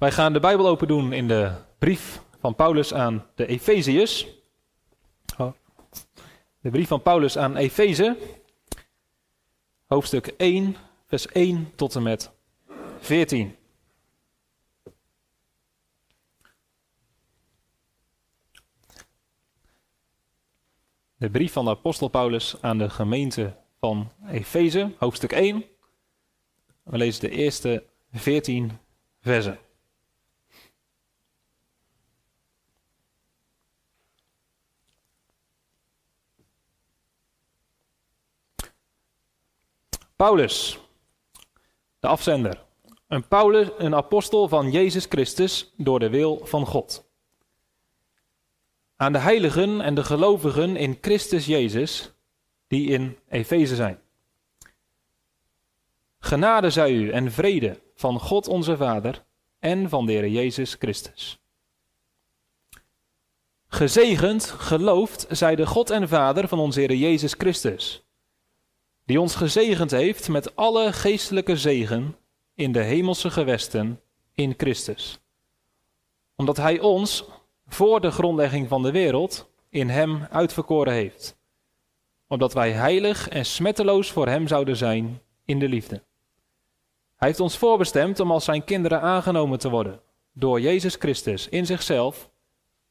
Wij gaan de Bijbel open doen in de brief van Paulus aan de Efeziërs. Oh. De brief van Paulus aan Efeze, hoofdstuk 1, vers 1 tot en met 14. De brief van de apostel Paulus aan de gemeente van Efeze, hoofdstuk 1. We lezen de eerste 14 versen. Paulus, de afzender. Een Paulus, een apostel van Jezus Christus door de wil van God. Aan de heiligen en de gelovigen in Christus Jezus, die in Efeze zijn. Genade zij u en vrede van God onze Vader en van de Heer Jezus Christus. Gezegend, geloofd zij de God en Vader van onze Heer Jezus Christus die ons gezegend heeft met alle geestelijke zegen in de hemelse gewesten in Christus. Omdat Hij ons voor de grondlegging van de wereld in Hem uitverkoren heeft. Omdat wij heilig en smetteloos voor Hem zouden zijn in de liefde. Hij heeft ons voorbestemd om als Zijn kinderen aangenomen te worden door Jezus Christus in zichzelf,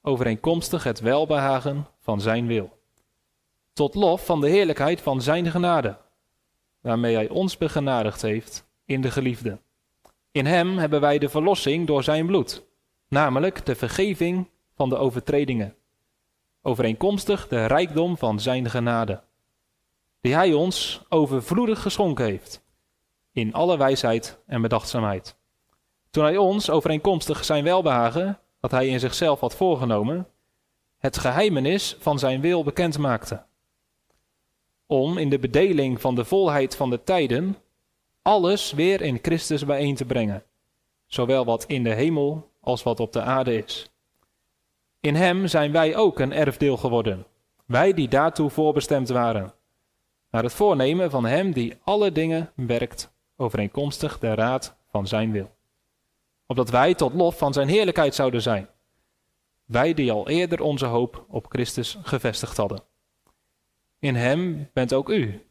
overeenkomstig het welbehagen van Zijn wil. Tot lof van de heerlijkheid van Zijn genade waarmee Hij ons begenadigd heeft in de geliefde. In Hem hebben wij de verlossing door Zijn bloed, namelijk de vergeving van de overtredingen, overeenkomstig de rijkdom van Zijn genade, die Hij ons overvloedig geschonken heeft, in alle wijsheid en bedachtzaamheid. Toen Hij ons, overeenkomstig Zijn welbehagen, dat Hij in zichzelf had voorgenomen, het geheimenis van Zijn wil bekend maakte om in de bedeling van de volheid van de tijden alles weer in Christus bijeen te brengen, zowel wat in de hemel als wat op de aarde is. In Hem zijn wij ook een erfdeel geworden, wij die daartoe voorbestemd waren, naar het voornemen van Hem die alle dingen werkt overeenkomstig de raad van Zijn wil, opdat wij tot lof van Zijn heerlijkheid zouden zijn, wij die al eerder onze hoop op Christus gevestigd hadden. In hem bent ook u,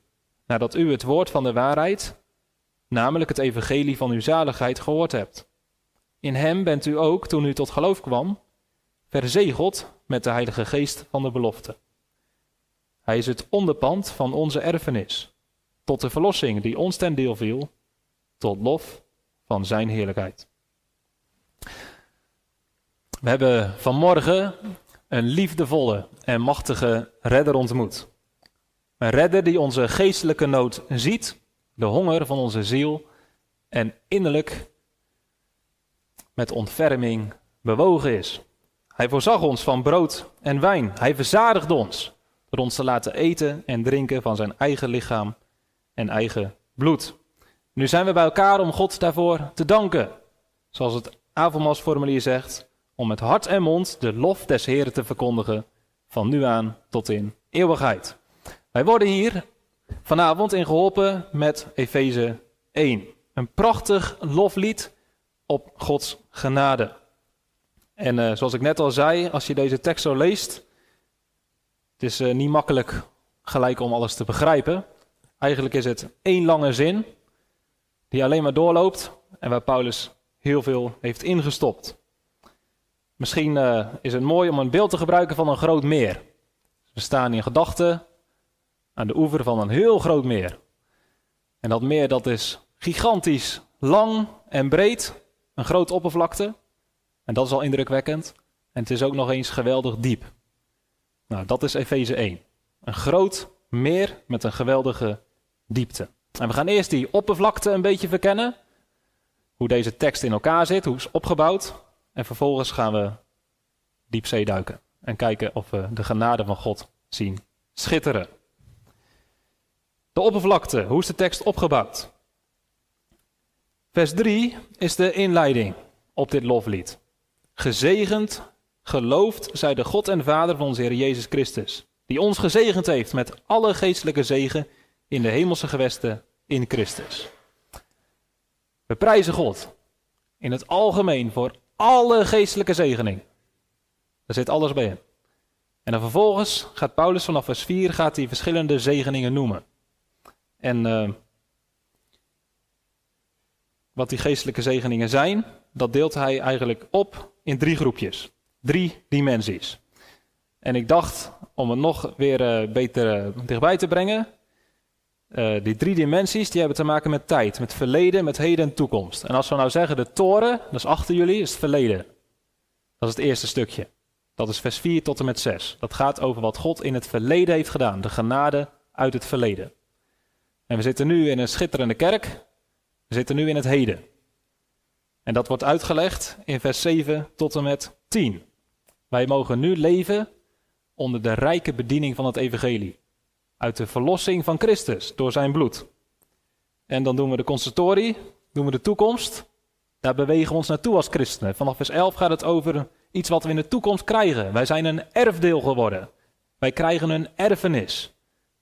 nadat u het woord van de waarheid, namelijk het evangelie van uw zaligheid, gehoord hebt. In hem bent u ook, toen u tot geloof kwam, verzegeld met de Heilige Geest van de belofte. Hij is het onderpand van onze erfenis, tot de verlossing die ons ten deel viel, tot lof van Zijn heerlijkheid. We hebben vanmorgen een liefdevolle en machtige redder ontmoet. Een redder die onze geestelijke nood ziet, de honger van onze ziel en innerlijk met ontferming bewogen is. Hij voorzag ons van brood en wijn. Hij verzadigde ons door ons te laten eten en drinken van zijn eigen lichaam en eigen bloed. Nu zijn we bij elkaar om God daarvoor te danken. Zoals het avondmaalsformulier zegt, om met hart en mond de lof des Heren te verkondigen, van nu aan tot in eeuwigheid. Wij worden hier vanavond in geholpen met Efeze 1. Een prachtig loflied op Gods genade. En uh, zoals ik net al zei, als je deze tekst zo leest, het is uh, niet makkelijk gelijk om alles te begrijpen. Eigenlijk is het één lange zin die alleen maar doorloopt en waar Paulus heel veel heeft ingestopt. Misschien uh, is het mooi om een beeld te gebruiken van een groot meer. We staan in gedachten aan de oever van een heel groot meer. En dat meer dat is gigantisch lang en breed, een grote oppervlakte. En dat is al indrukwekkend. En het is ook nog eens geweldig diep. Nou, dat is Efeze 1. Een groot meer met een geweldige diepte. En we gaan eerst die oppervlakte een beetje verkennen. Hoe deze tekst in elkaar zit, hoe is opgebouwd. En vervolgens gaan we diepzee duiken. En kijken of we de genade van God zien schitteren. De oppervlakte, hoe is de tekst opgebouwd? Vers 3 is de inleiding op dit loflied. Gezegend, geloofd zij de God en Vader van onze Heer Jezus Christus, die ons gezegend heeft met alle geestelijke zegen in de hemelse gewesten in Christus. We prijzen God. In het algemeen voor alle geestelijke zegening. Daar zit alles bij in. En dan vervolgens gaat Paulus vanaf vers 4 gaat hij verschillende zegeningen noemen. En uh, wat die geestelijke zegeningen zijn, dat deelt hij eigenlijk op in drie groepjes. Drie dimensies. En ik dacht, om het nog weer uh, beter uh, dichtbij te brengen, die drie dimensies die hebben te maken met tijd, met verleden, met heden en toekomst. En als we nou zeggen de toren, dat is achter jullie, is het verleden. Dat is het eerste stukje. Dat is vers 4 tot en met 6. Dat gaat over wat God in het verleden heeft gedaan, de genade uit het verleden. En we zitten nu in een schitterende kerk. We zitten nu in het heden. En dat wordt uitgelegd in vers 7 tot en met 10. Wij mogen nu leven onder de rijke bediening van het evangelie. Uit de verlossing van Christus door zijn bloed. En dan doen we de consultorie, doen we de toekomst. Daar bewegen we ons naartoe als christenen. Vanaf vers 11 gaat het over iets wat we in de toekomst krijgen. Wij zijn een erfdeel geworden. Wij krijgen een erfenis.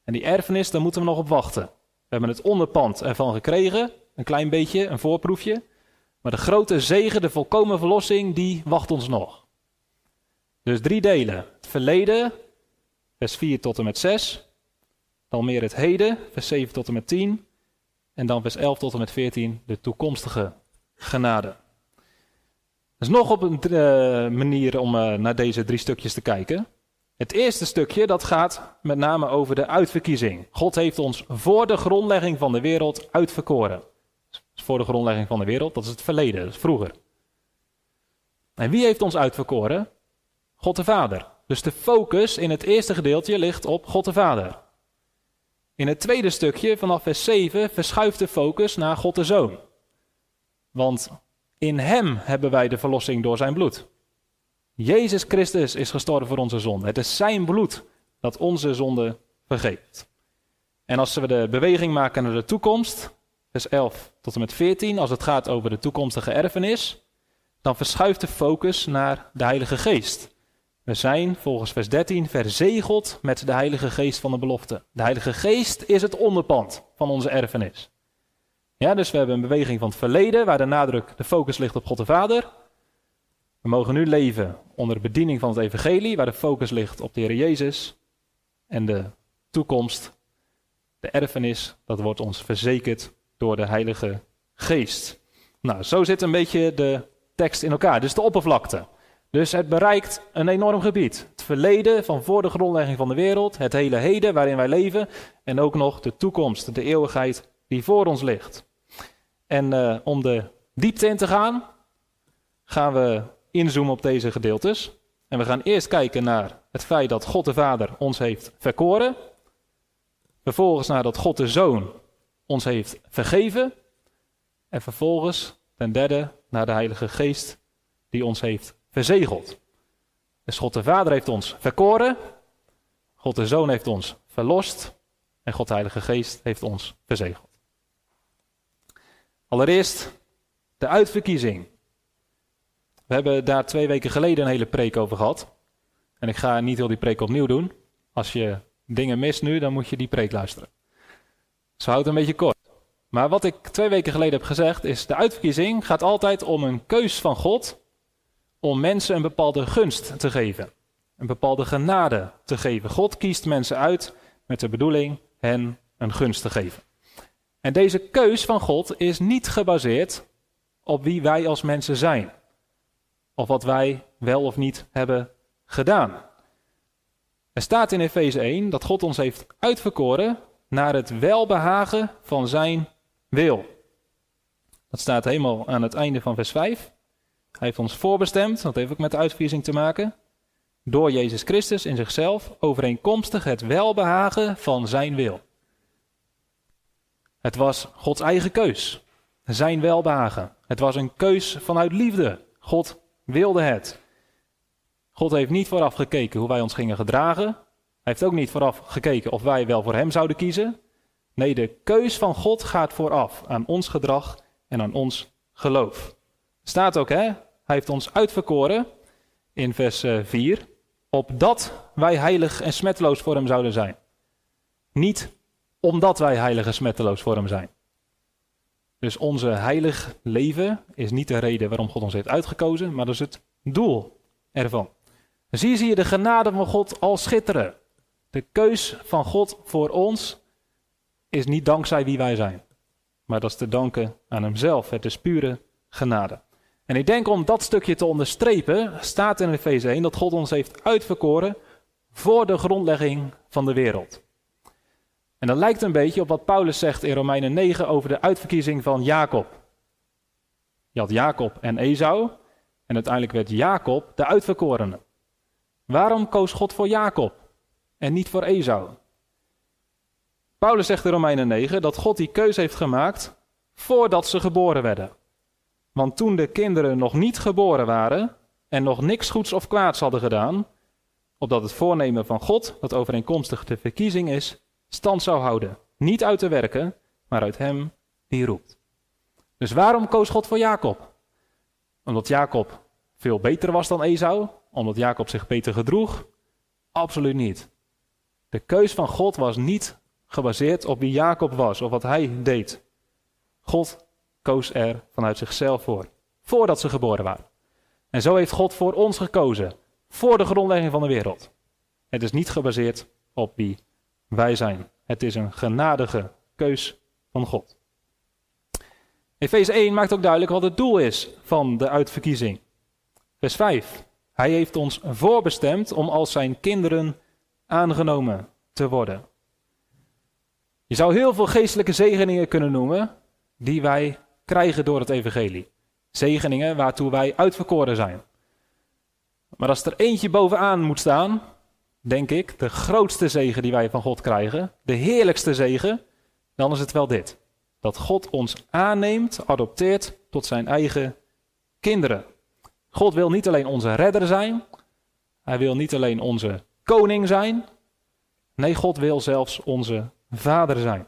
En die erfenis, daar moeten we nog op wachten. We hebben het onderpand ervan gekregen, een klein beetje, een voorproefje. Maar de grote zegen, de volkomen verlossing, die wacht ons nog. Dus drie delen. Het verleden, vers 4 tot en met 6. Dan meer het heden, vers 7 tot en met 10. En dan vers 11 tot en met 14, de toekomstige genade. Dat is nog op een uh, manier om uh, naar deze drie stukjes te kijken. Het eerste stukje dat gaat met name over de uitverkiezing. God heeft ons voor de grondlegging van de wereld uitverkoren. Voor de grondlegging van de wereld, dat is het verleden, dat is vroeger. En wie heeft ons uitverkoren? God de Vader. Dus de focus in het eerste gedeelte ligt op God de Vader. In het tweede stukje, vanaf vers 7, verschuift de focus naar God de Zoon. Want in Hem hebben wij de verlossing door zijn bloed. Jezus Christus is gestorven voor onze zonde. Het is zijn bloed dat onze zonde vergeeft. En als we de beweging maken naar de toekomst, vers 11 tot en met 14, als het gaat over de toekomstige erfenis, dan verschuift de focus naar de Heilige Geest. We zijn volgens vers 13 verzegeld met de Heilige Geest van de belofte. De Heilige Geest is het onderpand van onze erfenis. Ja, dus we hebben een beweging van het verleden, waar de nadruk, de focus ligt op God de Vader. We mogen nu leven onder de bediening van het Evangelie, waar de focus ligt op de Heer Jezus. En de toekomst, de erfenis, dat wordt ons verzekerd door de Heilige Geest. Nou, zo zit een beetje de tekst in elkaar. Dus de oppervlakte. Dus het bereikt een enorm gebied. Het verleden van voor de grondlegging van de wereld, het hele heden waarin wij leven en ook nog de toekomst, de eeuwigheid die voor ons ligt. En uh, om de diepte in te gaan, gaan we inzoomen op deze gedeeltes. En we gaan eerst kijken naar het feit dat God de Vader ons heeft verkoren. Vervolgens naar dat God de Zoon ons heeft vergeven. En vervolgens ten derde naar de Heilige Geest die ons heeft verzegeld. Dus God de Vader heeft ons verkoren. God de Zoon heeft ons verlost. En God de Heilige Geest heeft ons verzegeld. Allereerst de uitverkiezing. We hebben daar twee weken geleden een hele preek over gehad. En ik ga niet heel die preek opnieuw doen. Als je dingen mist nu, dan moet je die preek luisteren. Zo houdt een beetje kort. Maar wat ik twee weken geleden heb gezegd is, de uitverkiezing gaat altijd om een keus van God om mensen een bepaalde gunst te geven. Een bepaalde genade te geven. God kiest mensen uit met de bedoeling hen een gunst te geven. En deze keus van God is niet gebaseerd op wie wij als mensen zijn. Of wat wij wel of niet hebben gedaan. Er staat in Efeze 1 dat God ons heeft uitverkoren naar het welbehagen van zijn wil. Dat staat helemaal aan het einde van vers 5. Hij heeft ons voorbestemd, dat heeft ook met de uitverkiezing te maken, door Jezus Christus in zichzelf, overeenkomstig het welbehagen van zijn wil. Het was Gods eigen keus, zijn welbehagen. Het was een keus vanuit liefde. God wilde het. God heeft niet vooraf gekeken hoe wij ons gingen gedragen. Hij heeft ook niet vooraf gekeken of wij wel voor hem zouden kiezen. Nee, de keus van God gaat vooraf aan ons gedrag en aan ons geloof. Staat ook, hè? Hij heeft ons uitverkoren in vers 4, eh, opdat wij heilig en smetteloos voor hem zouden zijn. Niet omdat wij heilig en smetteloos voor hem zijn. Dus onze heilig leven is niet de reden waarom God ons heeft uitgekozen, maar dat is het doel ervan. Hier zie je de genade van God al schitteren. De keus van God voor ons is niet dankzij wie wij zijn, maar dat is te danken aan Hemzelf. Het is pure genade. En ik denk om dat stukje te onderstrepen, staat in Efeze 1 dat God ons heeft uitverkoren voor de grondlegging van de wereld. En dat lijkt een beetje op wat Paulus zegt in Romeinen 9 over de uitverkiezing van Jacob. Je had Jacob en Esau en uiteindelijk werd Jacob de uitverkorene. Waarom koos God voor Jacob en niet voor Esau? Paulus zegt in Romeinen 9 dat God die keuze heeft gemaakt voordat ze geboren werden. Want toen de kinderen nog niet geboren waren en nog niks goeds of kwaads hadden gedaan, opdat het voornemen van God, dat overeenkomstig de verkiezing is, stand zou houden. Niet uit te werken, maar uit hem die roept. Dus waarom koos God voor Jacob? Omdat Jacob veel beter was dan Esau? Omdat Jacob zich beter gedroeg? Absoluut niet. De keus van God was niet gebaseerd op wie Jacob was of wat hij deed. God koos er vanuit zichzelf voor, voordat ze geboren waren. En zo heeft God voor ons gekozen, voor de grondlegging van de wereld. Het is niet gebaseerd op wie wij zijn. Het is een genadige keus van God. Efeze 1 maakt ook duidelijk wat het doel is van de uitverkiezing. Vers 5. Hij heeft ons voorbestemd om als zijn kinderen aangenomen te worden. Je zou heel veel geestelijke zegeningen kunnen noemen die wij krijgen door het evangelie. Zegeningen waartoe wij uitverkoren zijn. Maar als er eentje bovenaan moet staan, denk ik, de grootste zegen die wij van God krijgen, de heerlijkste zegen, dan is het wel dit. Dat God ons aanneemt, adopteert tot zijn eigen kinderen. God wil niet alleen onze redder zijn, hij wil niet alleen onze koning zijn, nee, God wil zelfs onze vader zijn.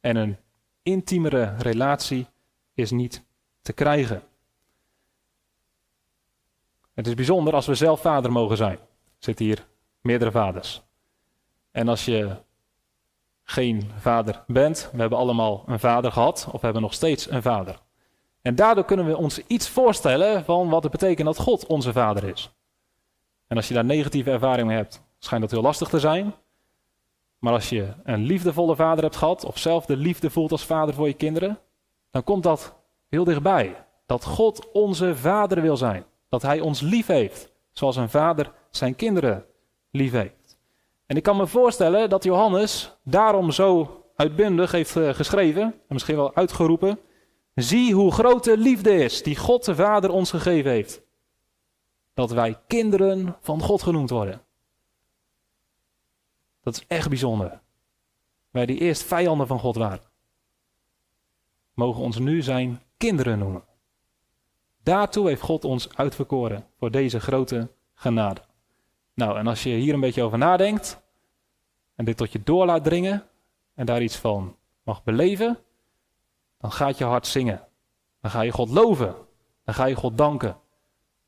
En een intiemere relatie is niet te krijgen. Het is bijzonder als we zelf vader mogen zijn. Zitten hier meerdere vaders. En als je geen vader bent, we hebben allemaal een vader gehad of we hebben nog steeds een vader. En daardoor kunnen we ons iets voorstellen van wat het betekent dat God onze vader is. En als je daar negatieve ervaring mee hebt, schijnt dat heel lastig te zijn. Maar als je een liefdevolle vader hebt gehad, of zelf de liefde voelt als vader voor je kinderen, dan komt dat heel dichtbij. Dat God onze vader wil zijn. Dat hij ons lief heeft, zoals een vader zijn kinderen lief. En ik kan me voorstellen dat Johannes daarom zo uitbundig heeft eh, geschreven, en misschien wel uitgeroepen, zie hoe groot de liefde is die God de Vader ons gegeven heeft. Dat wij kinderen van God genoemd worden. Dat is echt bijzonder. Wij die eerst vijanden van God waren, mogen ons nu zijn kinderen noemen. Daartoe heeft God ons uitverkoren voor deze grote genade. Nou, en als je hier een beetje over nadenkt en dit tot je door laat dringen en daar iets van mag beleven, dan gaat je hart zingen. Dan ga je God loven. Dan ga je God danken.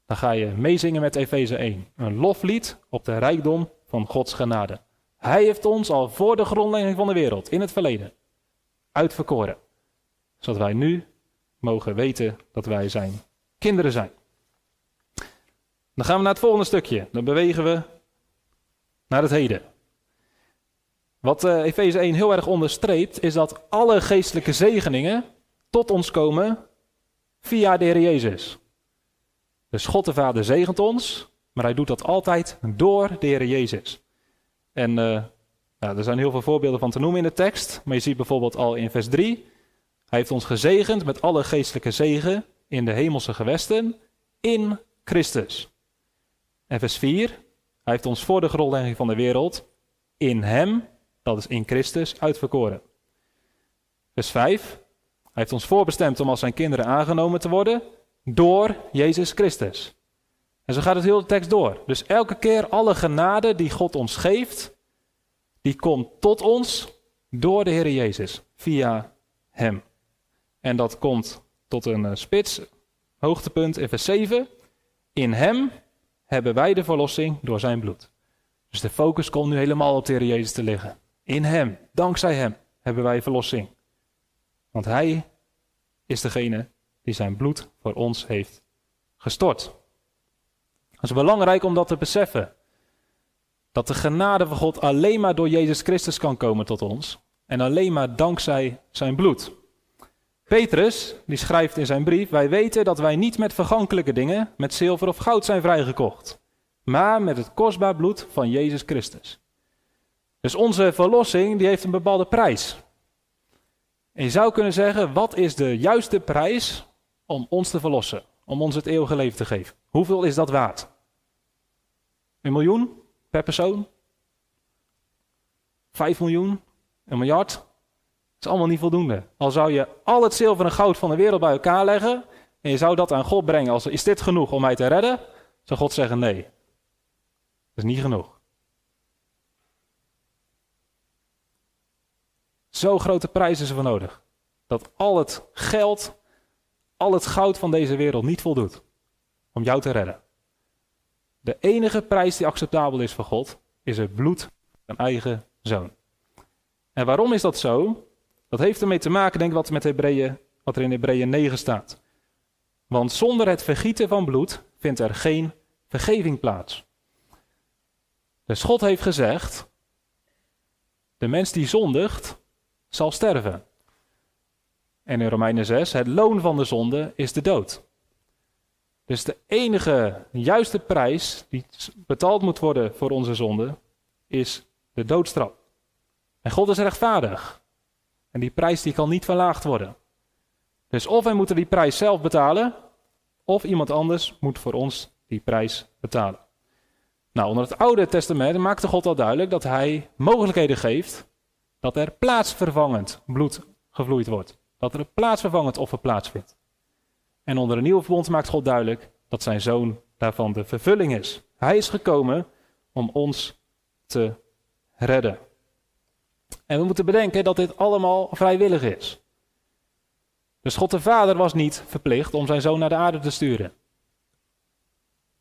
Dan ga je meezingen met Efeze 1. Een loflied op de rijkdom van Gods genade. Hij heeft ons al voor de grondlegging van de wereld, in het verleden, uitverkoren. Zodat wij nu mogen weten dat wij zijn kinderen zijn. Dan gaan we naar het volgende stukje. Dan bewegen we naar het heden. Wat uh, Efeze 1 heel erg onderstreept, is dat alle geestelijke zegeningen tot ons komen via de Heer Jezus. Dus God de Vader zegent ons, maar hij doet dat altijd door de Heer Jezus. En uh, nou, er zijn heel veel voorbeelden van te noemen in de tekst, maar je ziet bijvoorbeeld al in vers 3, hij heeft ons gezegend met alle geestelijke zegen in de hemelse gewesten in Christus. En vers 4, hij heeft ons voor de grondlegging van de wereld in hem, dat is in Christus, uitverkoren. Vers 5, hij heeft ons voorbestemd om als zijn kinderen aangenomen te worden door Jezus Christus. En zo gaat het heel de tekst door. Dus elke keer alle genade die God ons geeft, die komt tot ons door de Heer Jezus, via Hem. En dat komt tot een eh, spits, hoogtepunt in vers 7. In Hem hebben wij de verlossing door Zijn bloed. Dus de focus komt nu helemaal op de Heer Jezus te liggen. In Hem, dankzij Hem, hebben wij verlossing. Want Hij is degene die zijn bloed voor ons heeft gestort. Het is belangrijk om dat te beseffen. Dat de genade van God alleen maar door Jezus Christus kan komen tot ons. En alleen maar dankzij zijn bloed. Petrus, die schrijft in zijn brief: Wij weten dat wij niet met vergankelijke dingen, met zilver of goud zijn vrijgekocht. Maar met het kostbaar bloed van Jezus Christus. Dus onze verlossing die heeft een bepaalde prijs. En je zou kunnen zeggen: wat is de juiste prijs om ons te verlossen? Om ons het eeuwige leven te geven? Hoeveel is dat waard? Een miljoen per persoon? Vijf miljoen? Een miljard? Dat is allemaal niet voldoende. Al zou je al het zilver en goud van de wereld bij elkaar leggen en je zou dat aan God brengen als is dit genoeg om mij te redden, zou God zeggen nee. Dat is niet genoeg. Zo grote prijs is er voor nodig. Dat al het geld, al het goud van deze wereld niet voldoet om jou te redden. De enige prijs die acceptabel is voor God, is het bloed van eigen zoon. En waarom is dat zo? Dat heeft ermee te maken, denk ik, wat, met Hebreeën, wat er in Hebreeën 9 staat. Want zonder het vergieten van bloed vindt er geen vergeving plaats. Dus God heeft gezegd: de mens die zondigt, zal sterven. En in Romeinen 6, het loon van de zonde is de dood. Dus de enige juiste prijs die betaald moet worden voor onze zonde, is de doodstraf. En God is rechtvaardig. En die prijs die kan niet verlaagd worden. Dus of wij moeten die prijs zelf betalen, of iemand anders moet voor ons die prijs betalen. Nou, onder het Oude Testament maakte God al duidelijk dat hij mogelijkheden geeft dat er plaatsvervangend bloed gevloeid wordt. Dat er een plaatsvervangend offer plaatsvindt. En onder een nieuwe verbond maakt God duidelijk dat zijn zoon daarvan de vervulling is. Hij is gekomen om ons te redden. En we moeten bedenken dat dit allemaal vrijwillig is. Dus God de Vader was niet verplicht om zijn zoon naar de aarde te sturen.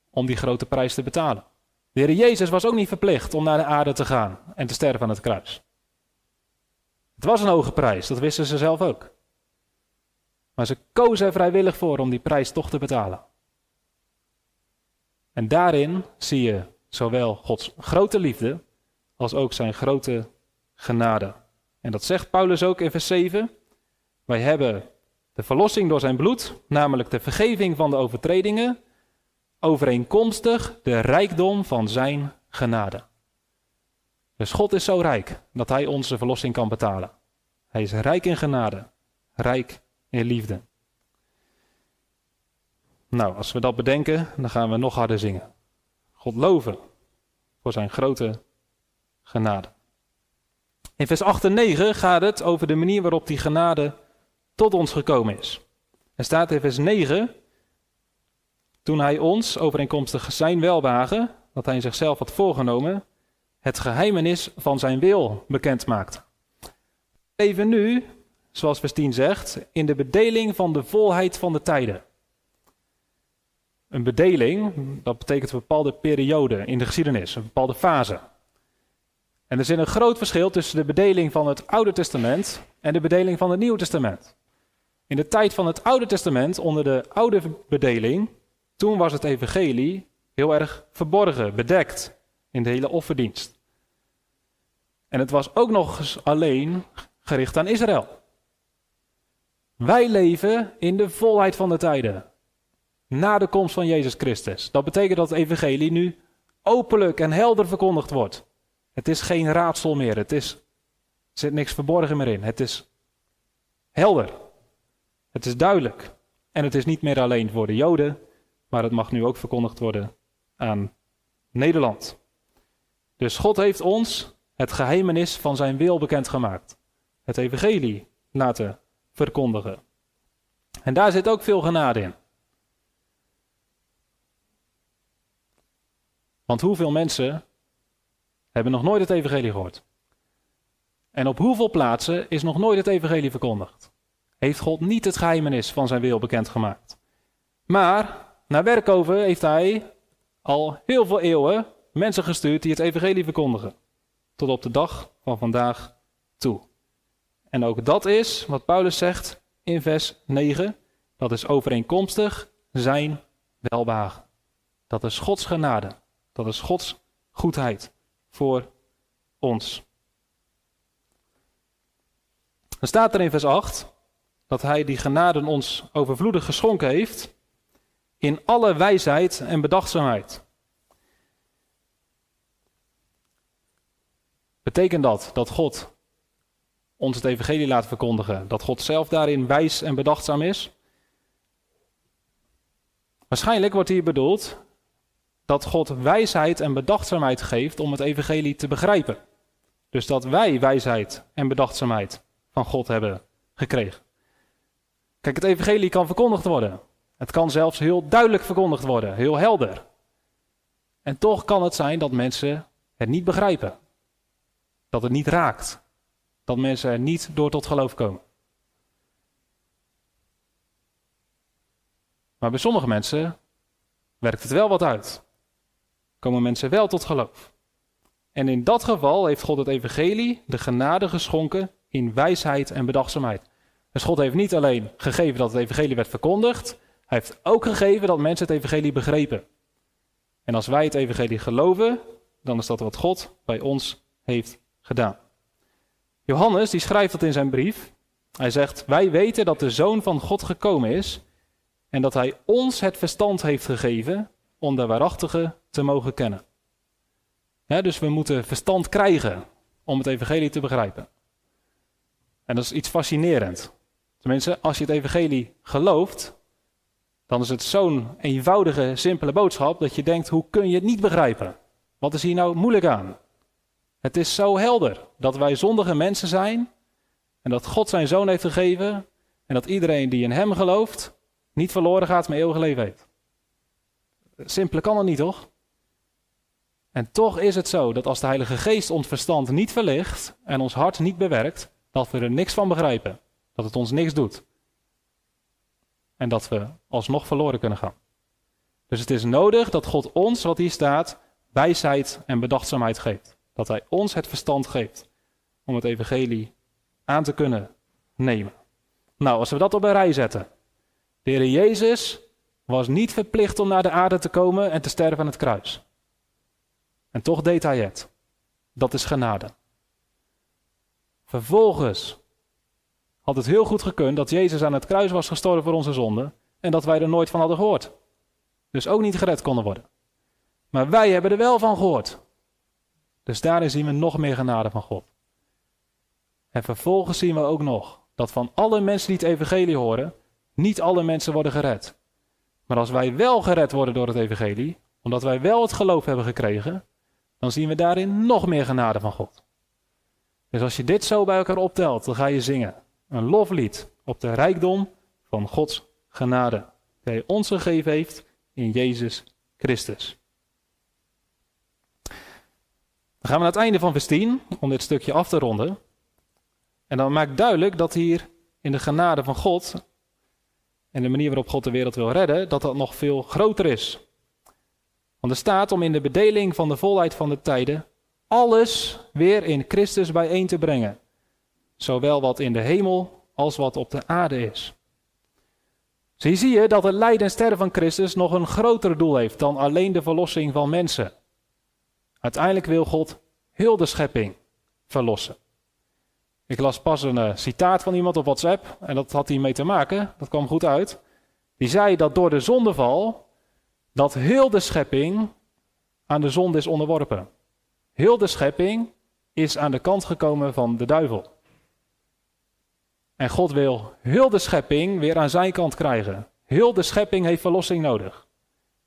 Om die grote prijs te betalen. De Heer Jezus was ook niet verplicht om naar de aarde te gaan en te sterven aan het kruis. Het was een hoge prijs, dat wisten ze zelf ook. Maar ze kozen er vrijwillig voor om die prijs toch te betalen. En daarin zie je zowel Gods grote liefde als ook zijn grote genade. En dat zegt Paulus ook in vers 7. Wij hebben de verlossing door zijn bloed, namelijk de vergeving van de overtredingen, overeenkomstig de rijkdom van zijn genade. Dus God is zo rijk dat hij onze verlossing kan betalen. Hij is rijk in genade, rijk in liefde. Nou, als we dat bedenken, dan gaan we nog harder zingen. God loven voor zijn grote genade. In vers 8 en 9 gaat het over de manier waarop die genade tot ons gekomen is. Er staat in vers 9, toen hij ons, overeenkomstig zijn welwagen, dat hij zichzelf had voorgenomen, het geheimenis van zijn wil bekend maakte. Even nu, zoals vers 10 zegt, in de bedeling van de volheid van de tijden. Een bedeling, dat betekent een bepaalde periode in de geschiedenis, een bepaalde fase. En er zit een groot verschil tussen de bedeling van het Oude Testament en de bedeling van het Nieuwe Testament. In de tijd van het Oude Testament, onder de oude bedeling, toen was het evangelie heel erg verborgen, bedekt in de hele offerdienst. En het was ook nog eens alleen gericht aan Israël. Wij leven in de volheid van de tijden. Na de komst van Jezus Christus. Dat betekent dat het evangelie nu openlijk en helder verkondigd wordt. Het is geen raadsel meer. Het is, er zit niks verborgen meer in. Het is helder. Het is duidelijk. En het is niet meer alleen voor de Joden, maar het mag nu ook verkondigd worden aan Nederland. Dus God heeft ons het geheimenis van zijn wil bekendgemaakt. Het evangelie laten verkondigen. En daar zit ook veel genade in. Want hoeveel mensen hebben nog nooit het evangelie gehoord? En op hoeveel plaatsen is nog nooit het evangelie verkondigd? Heeft God niet het geheimenis van zijn wil bekendgemaakt? Maar naar Werkoven heeft hij al heel veel eeuwen mensen gestuurd die het evangelie verkondigen. Tot op de dag van vandaag toe. En ook dat is, wat Paulus zegt, in vers 9. Dat is overeenkomstig zijn welbehagen. Dat is Gods genade. Dat is Gods goedheid voor ons. Dan staat er in vers 8 dat hij die genade ons overvloedig geschonken heeft in alle wijsheid en bedachtzaamheid. Betekent dat dat God ons het evangelie laat verkondigen, dat God zelf daarin wijs en bedachtzaam is? Waarschijnlijk wordt hier bedoeld dat God wijsheid en bedachtzaamheid geeft om het evangelie te begrijpen. Dus dat wij wijsheid en bedachtzaamheid van God hebben gekregen. Kijk, het evangelie kan verkondigd worden. Het kan zelfs heel duidelijk verkondigd worden, heel helder. En toch kan het zijn dat mensen het niet begrijpen. Dat het niet raakt. Dat mensen er niet door tot geloof komen. Maar bij sommige mensen werkt het wel wat uit. Komen mensen wel tot geloof. En in dat geval heeft God het evangelie, de genade geschonken in wijsheid en bedachtzaamheid. Dus God heeft niet alleen gegeven dat het evangelie werd verkondigd, hij heeft ook gegeven dat mensen het evangelie begrepen. En als wij het evangelie geloven, dan is dat wat God bij ons heeft gedaan. Johannes die schrijft dat in zijn brief. Hij zegt: Wij weten dat de Zoon van God gekomen is en dat Hij ons het verstand heeft gegeven om de waarachtige te mogen kennen. dus we moeten verstand krijgen om het evangelie te begrijpen. En dat is iets fascinerend. Tenminste, als je het evangelie gelooft, dan is het zo'n eenvoudige, simpele boodschap dat je denkt, hoe kun je het niet begrijpen? Wat is hier nou moeilijk aan? Het is zo helder dat wij zondige mensen zijn en dat God zijn zoon heeft gegeven en dat iedereen die in hem gelooft niet verloren gaat, maar eeuwig leven heeft. Simpele kan het niet, toch? En toch is het zo dat als de Heilige Geest ons verstand niet verlicht en ons hart niet bewerkt, dat we er niks van begrijpen. Dat het ons niks doet. En dat we alsnog verloren kunnen gaan. Dus het is nodig dat God ons, wat hier staat, wijsheid en bedachtzaamheid geeft. Dat Hij ons het verstand geeft om het evangelie aan te kunnen nemen. Nou, als we dat op een rij zetten. De Heer Jezus was niet verplicht om naar de aarde te komen en te sterven aan het kruis. En toch deed hij het. Dat is genade. Vervolgens had het heel goed gekund dat Jezus aan het kruis was gestorven voor onze zonden en dat wij er nooit van hadden gehoord. Dus ook niet gered konden worden. Maar wij hebben er wel van gehoord. Dus daarin zien we nog meer genade van God. En vervolgens zien we ook nog dat van alle mensen die het evangelie horen, niet alle mensen worden gered. Maar als wij wel gered worden door het evangelie, omdat wij wel het geloof hebben gekregen, dan zien we daarin nog meer genade van God. Dus als je dit zo bij elkaar optelt, dan ga je zingen. Een loflied op de rijkdom van Gods genade. Die hij ons gegeven heeft in Jezus Christus. Dan gaan we naar het einde van vers 10, om dit stukje af te ronden. En dan maakt duidelijk dat hier in de genade van God en de manier waarop God de wereld wil redden, dat dat nog veel groter is. Want er staat om in de bedeling van de volheid van de tijden alles weer in Christus bijeen te brengen. Zowel wat in de hemel als wat op de aarde is. Dus hier zie je dat het lijden en sterren van Christus nog een groter doel heeft dan alleen de verlossing van mensen. Uiteindelijk wil God heel de schepping verlossen. Ik las pas een uh, citaat van iemand op WhatsApp en dat had hiermee te maken, dat kwam goed uit. Die zei dat door de zondeval dat heel de schepping aan de zonde is onderworpen. Heel de schepping is aan de kant gekomen van de duivel. En God wil heel de schepping weer aan zijn kant krijgen. Heel de schepping heeft verlossing nodig.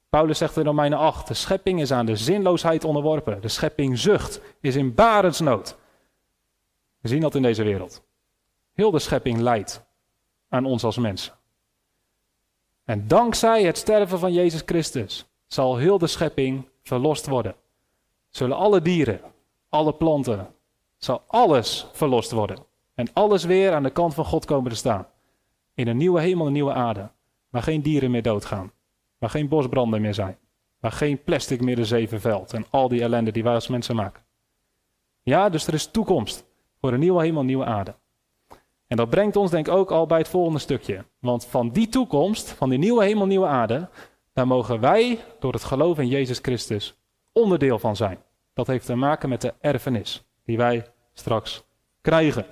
Paulus zegt in Romeinen 8, de schepping is aan de zinloosheid onderworpen. De schepping zucht, is in barensnood. We zien dat in deze wereld. Heel de schepping lijdt aan ons als mensen. En dankzij het sterven van Jezus Christus zal heel de schepping verlost worden. Zullen alle dieren, alle planten, zal alles verlost worden. En alles weer aan de kant van God komen te staan. In een nieuwe hemel en nieuwe aarde. Waar geen dieren meer doodgaan. Waar geen bosbranden meer zijn. Waar geen plastic meer de zee vervuilt. En al die ellende die wij als mensen maken. Ja, dus er is toekomst voor een nieuwe hemel en nieuwe aarde. En dat brengt ons denk ik ook al bij het volgende stukje. Want van die toekomst, van die nieuwe hemel, nieuwe aarde, daar mogen wij door het geloof in Jezus Christus onderdeel van zijn. Dat heeft te maken met de erfenis die wij straks krijgen.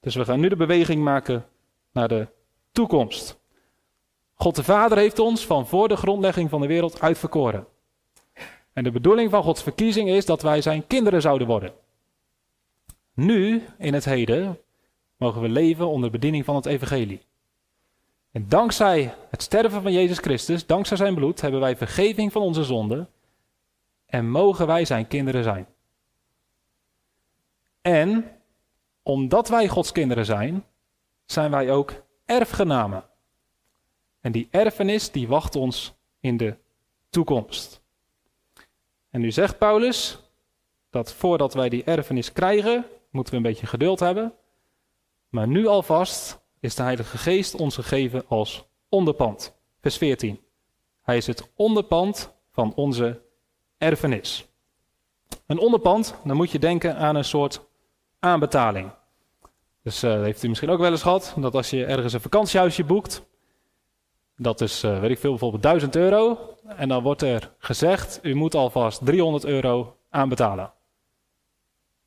Dus we gaan nu de beweging maken naar de toekomst. God de Vader heeft ons van voor de grondlegging van de wereld uitverkoren. En de bedoeling van Gods verkiezing is dat wij zijn kinderen zouden worden. Nu, in het heden, mogen we leven onder bediening van het evangelie. En dankzij het sterven van Jezus Christus, dankzij zijn bloed, hebben wij vergeving van onze zonden en mogen wij zijn kinderen zijn. En omdat wij Gods kinderen zijn, zijn wij ook erfgenamen. En die erfenis die wacht ons in de toekomst. En nu zegt Paulus dat voordat wij die erfenis krijgen, moeten we een beetje geduld hebben. Maar nu alvast is de Heilige Geest ons gegeven als onderpand. Vers 14. Hij is het onderpand van onze erfenis. Een onderpand, dan moet je denken aan een soort aanbetaling. Dus uh, heeft u misschien ook wel eens gehad, dat als je ergens een vakantiehuisje boekt, dat is, uh, weet ik veel, bijvoorbeeld 1000 euro. En dan wordt er gezegd, u moet alvast 300 euro aanbetalen.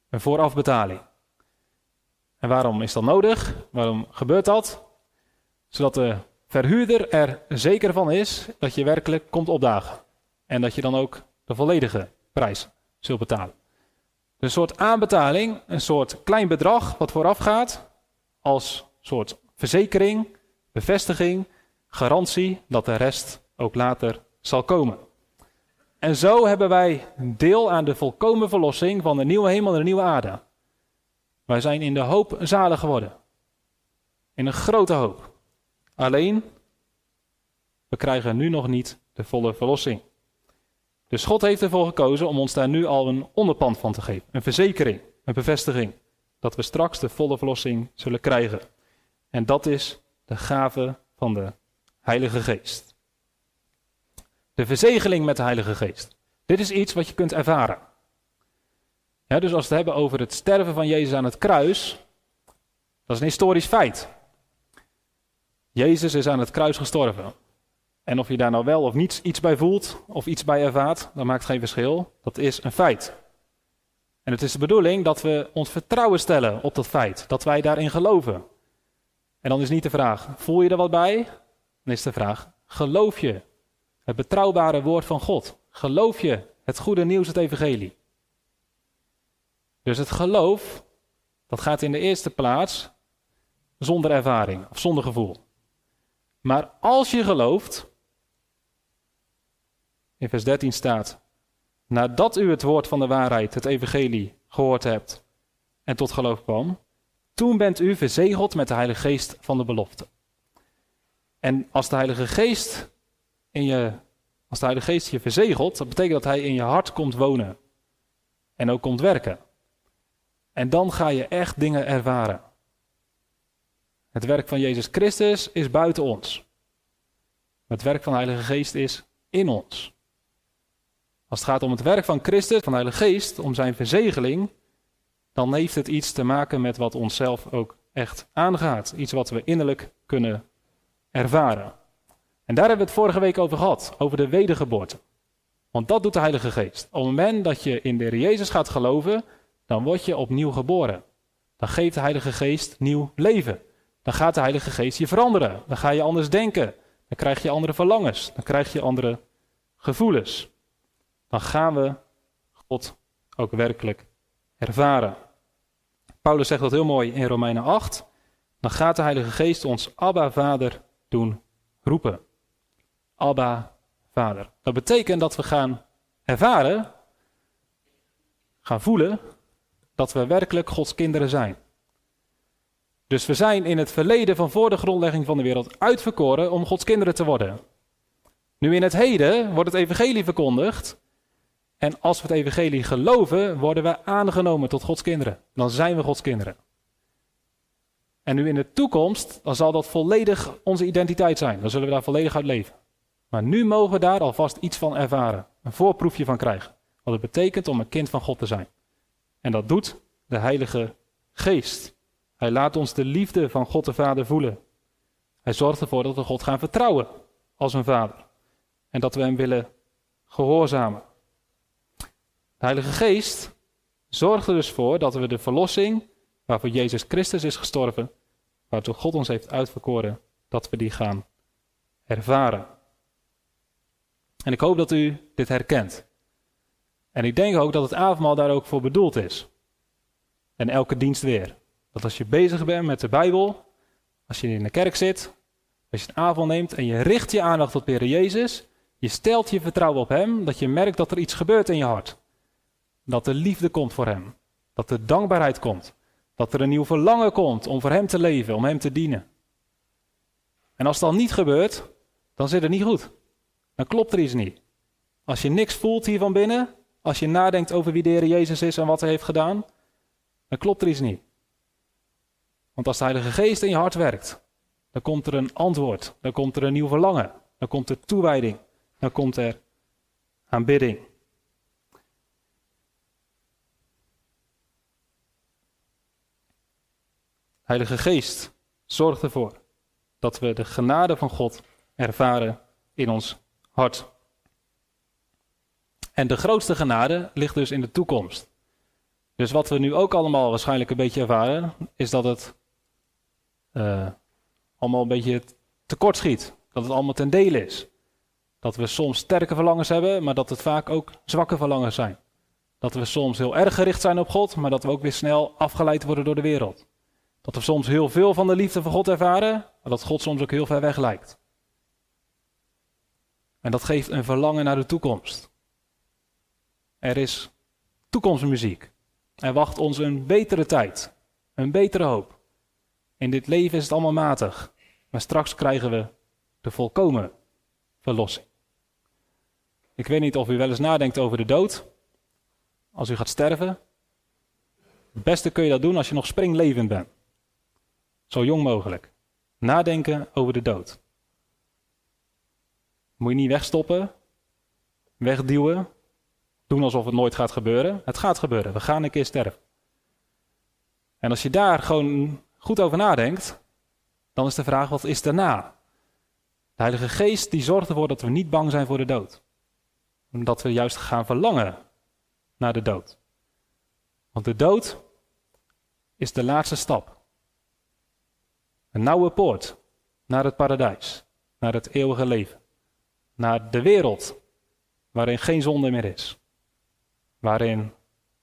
Een voorafbetaling. En waarom is dat nodig? Waarom gebeurt dat? Zodat de verhuurder er zeker van is dat je werkelijk komt opdagen. En dat je dan ook de volledige prijs zult betalen. Een soort aanbetaling, een soort klein bedrag wat vooraf gaat als soort verzekering, bevestiging, garantie dat de rest ook later zal komen. En zo hebben wij deel aan de volkomen verlossing van de nieuwe hemel en de nieuwe aarde. Wij zijn in de hoop zalig geworden. In een grote hoop. Alleen, we krijgen nu nog niet de volle verlossing. Dus God heeft ervoor gekozen om ons daar nu al een onderpand van te geven. Een verzekering, een bevestiging. Dat we straks de volle verlossing zullen krijgen. En dat is de gave van de Heilige Geest. De verzegeling met de Heilige Geest. Dit is iets wat je kunt ervaren. Dus als we het hebben over het sterven van Jezus aan het kruis, dat is een historisch feit. Jezus is aan het kruis gestorven. En of je daar nou wel of niet iets bij voelt of iets bij ervaart, dat maakt geen verschil. Dat is een feit. En het is de bedoeling dat we ons vertrouwen stellen op dat feit, dat wij daarin geloven. En dan is niet de vraag, voel je er wat bij? Dan is de vraag, geloof je het betrouwbare woord van God? Geloof je het goede nieuws, het evangelie? Dus het geloof, dat gaat in de eerste plaats zonder ervaring of zonder gevoel. Maar als je gelooft, in vers 13 staat, nadat u het woord van de waarheid, het evangelie, gehoord hebt en tot geloof kwam, toen bent u verzegeld met de Heilige Geest van de belofte. En als de Heilige Geest in je, als de Heilige Geest je verzegelt, dat betekent dat Hij in je hart komt wonen en ook komt werken. En dan ga je echt dingen ervaren. Het werk van Jezus Christus is buiten ons. Het werk van de Heilige Geest is in ons. Als het gaat om het werk van Christus, van de Heilige Geest, om zijn verzegeling, dan heeft het iets te maken met wat onszelf ook echt aangaat. Iets wat we innerlijk kunnen ervaren. En daar hebben we het vorige week over gehad, over de wedergeboorte. Want dat doet de Heilige Geest. Op het moment dat je in de Heer Jezus gaat geloven, dan word je opnieuw geboren. Dan geeft de Heilige Geest nieuw leven. Dan gaat de Heilige Geest je veranderen. Dan ga je anders denken. Dan krijg je andere verlangens. Dan krijg je andere gevoelens. Dan gaan we God ook werkelijk ervaren. Paulus zegt dat heel mooi in Romeinen 8. Dan gaat de Heilige Geest ons Abba Vader doen roepen. Abba Vader. Dat betekent dat we gaan ervaren, gaan voelen dat we werkelijk Gods kinderen zijn. Dus we zijn in het verleden van voor de grondlegging van de wereld uitverkoren om Gods kinderen te worden. Nu in het heden wordt het evangelie verkondigd. En als we het evangelie geloven, worden we aangenomen tot Gods kinderen. Dan zijn we Gods kinderen. En nu in de toekomst, dan zal dat volledig onze identiteit zijn. Dan zullen we daar volledig uit leven. Maar nu mogen we daar alvast iets van ervaren. Een voorproefje van krijgen. Wat het betekent om een kind van God te zijn. En dat doet de Heilige Geest. Hij laat ons de liefde van God de Vader voelen. Hij zorgt ervoor dat we God gaan vertrouwen als een Vader. En dat we Hem willen gehoorzamen. De Heilige Geest zorgt er dus voor dat we de verlossing, waarvoor Jezus Christus is gestorven, waartoe God ons heeft uitverkoren, dat we die gaan ervaren. En ik hoop dat u dit herkent. En ik denk ook dat het avondmaal daar ook voor bedoeld is. En elke dienst weer. Dat als je bezig bent met de Bijbel, als je in de kerk zit, als je een avond neemt en je richt je aandacht op de Heer Jezus, je stelt je vertrouwen op Hem, dat je merkt dat er iets gebeurt in je hart. Dat er liefde komt voor Hem. Dat er dankbaarheid komt. Dat er een nieuw verlangen komt om voor Hem te leven, om Hem te dienen. En als dat niet gebeurt, dan zit het niet goed. Dan klopt er iets niet. Als je niks voelt hier van binnen, als je nadenkt over wie de Jezus is en wat Hij heeft gedaan, dan klopt er iets niet. Want als de Heilige Geest in je hart werkt, dan komt er een antwoord, dan komt er een nieuw verlangen, dan komt er toewijding, dan komt er aanbidding. Heilige Geest zorgt ervoor dat we de genade van God ervaren in ons hart. En de grootste genade ligt dus in de toekomst. Dus wat we nu ook allemaal waarschijnlijk een beetje ervaren, is dat het uh, allemaal een beetje tekort schiet. Dat het allemaal ten dele is. Dat we soms sterke verlangens hebben, maar dat het vaak ook zwakke verlangens zijn. Dat we soms heel erg gericht zijn op God, maar dat we ook weer snel afgeleid worden door de wereld. Dat we soms heel veel van de liefde van God ervaren, maar dat God soms ook heel ver weg lijkt. En dat geeft een verlangen naar de toekomst. Er is toekomstmuziek. Er wacht ons een betere tijd, een betere hoop. In dit leven is het allemaal matig, maar straks krijgen we de volkomen verlossing. Ik weet niet of u wel eens nadenkt over de dood. Als u gaat sterven. Het beste kun je dat doen als je nog springlevend bent. Zo jong mogelijk. Nadenken over de dood. Moet je niet wegstoppen, wegduwen, doen alsof het nooit gaat gebeuren. Het gaat gebeuren, we gaan een keer sterven. En als je daar gewoon goed over nadenkt, dan is de vraag: wat is daarna? De Heilige Geest die zorgt ervoor dat we niet bang zijn voor de dood. Dat we juist gaan verlangen naar de dood. Want de dood is de laatste stap. Een nauwe poort naar het paradijs, naar het eeuwige leven, naar de wereld waarin geen zonde meer is, waarin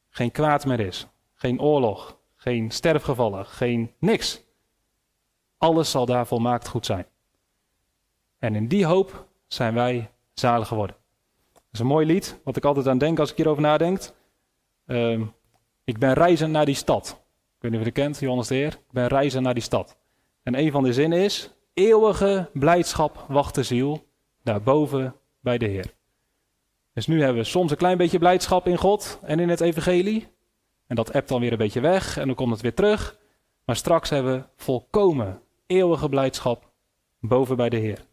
geen kwaad meer is, geen oorlog, geen sterfgevallen, geen niks. Alles zal daar volmaakt goed zijn. En in die hoop zijn wij zalig geworden. Dat is een mooi lied, wat ik altijd aan denk als ik hierover nadenk. Uh, ik ben reizen naar die stad. Ik weet niet of je het kent, Johannes de Heer. Ik ben reizen naar die stad. En een van de zinnen is: Eeuwige blijdschap wacht de ziel daarboven bij de Heer. Dus nu hebben we soms een klein beetje blijdschap in God en in het Evangelie. En dat appt dan weer een beetje weg en dan komt het weer terug. Maar straks hebben we volkomen eeuwige blijdschap boven bij de Heer.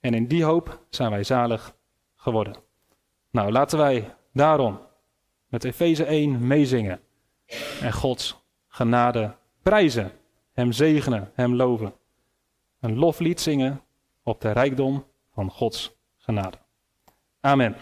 En in die hoop zijn wij zalig geworden. Nou, laten wij daarom met Efeze 1 meezingen en Gods genade prijzen, Hem zegenen, Hem loven. Een loflied zingen op de rijkdom van Gods genade. Amen.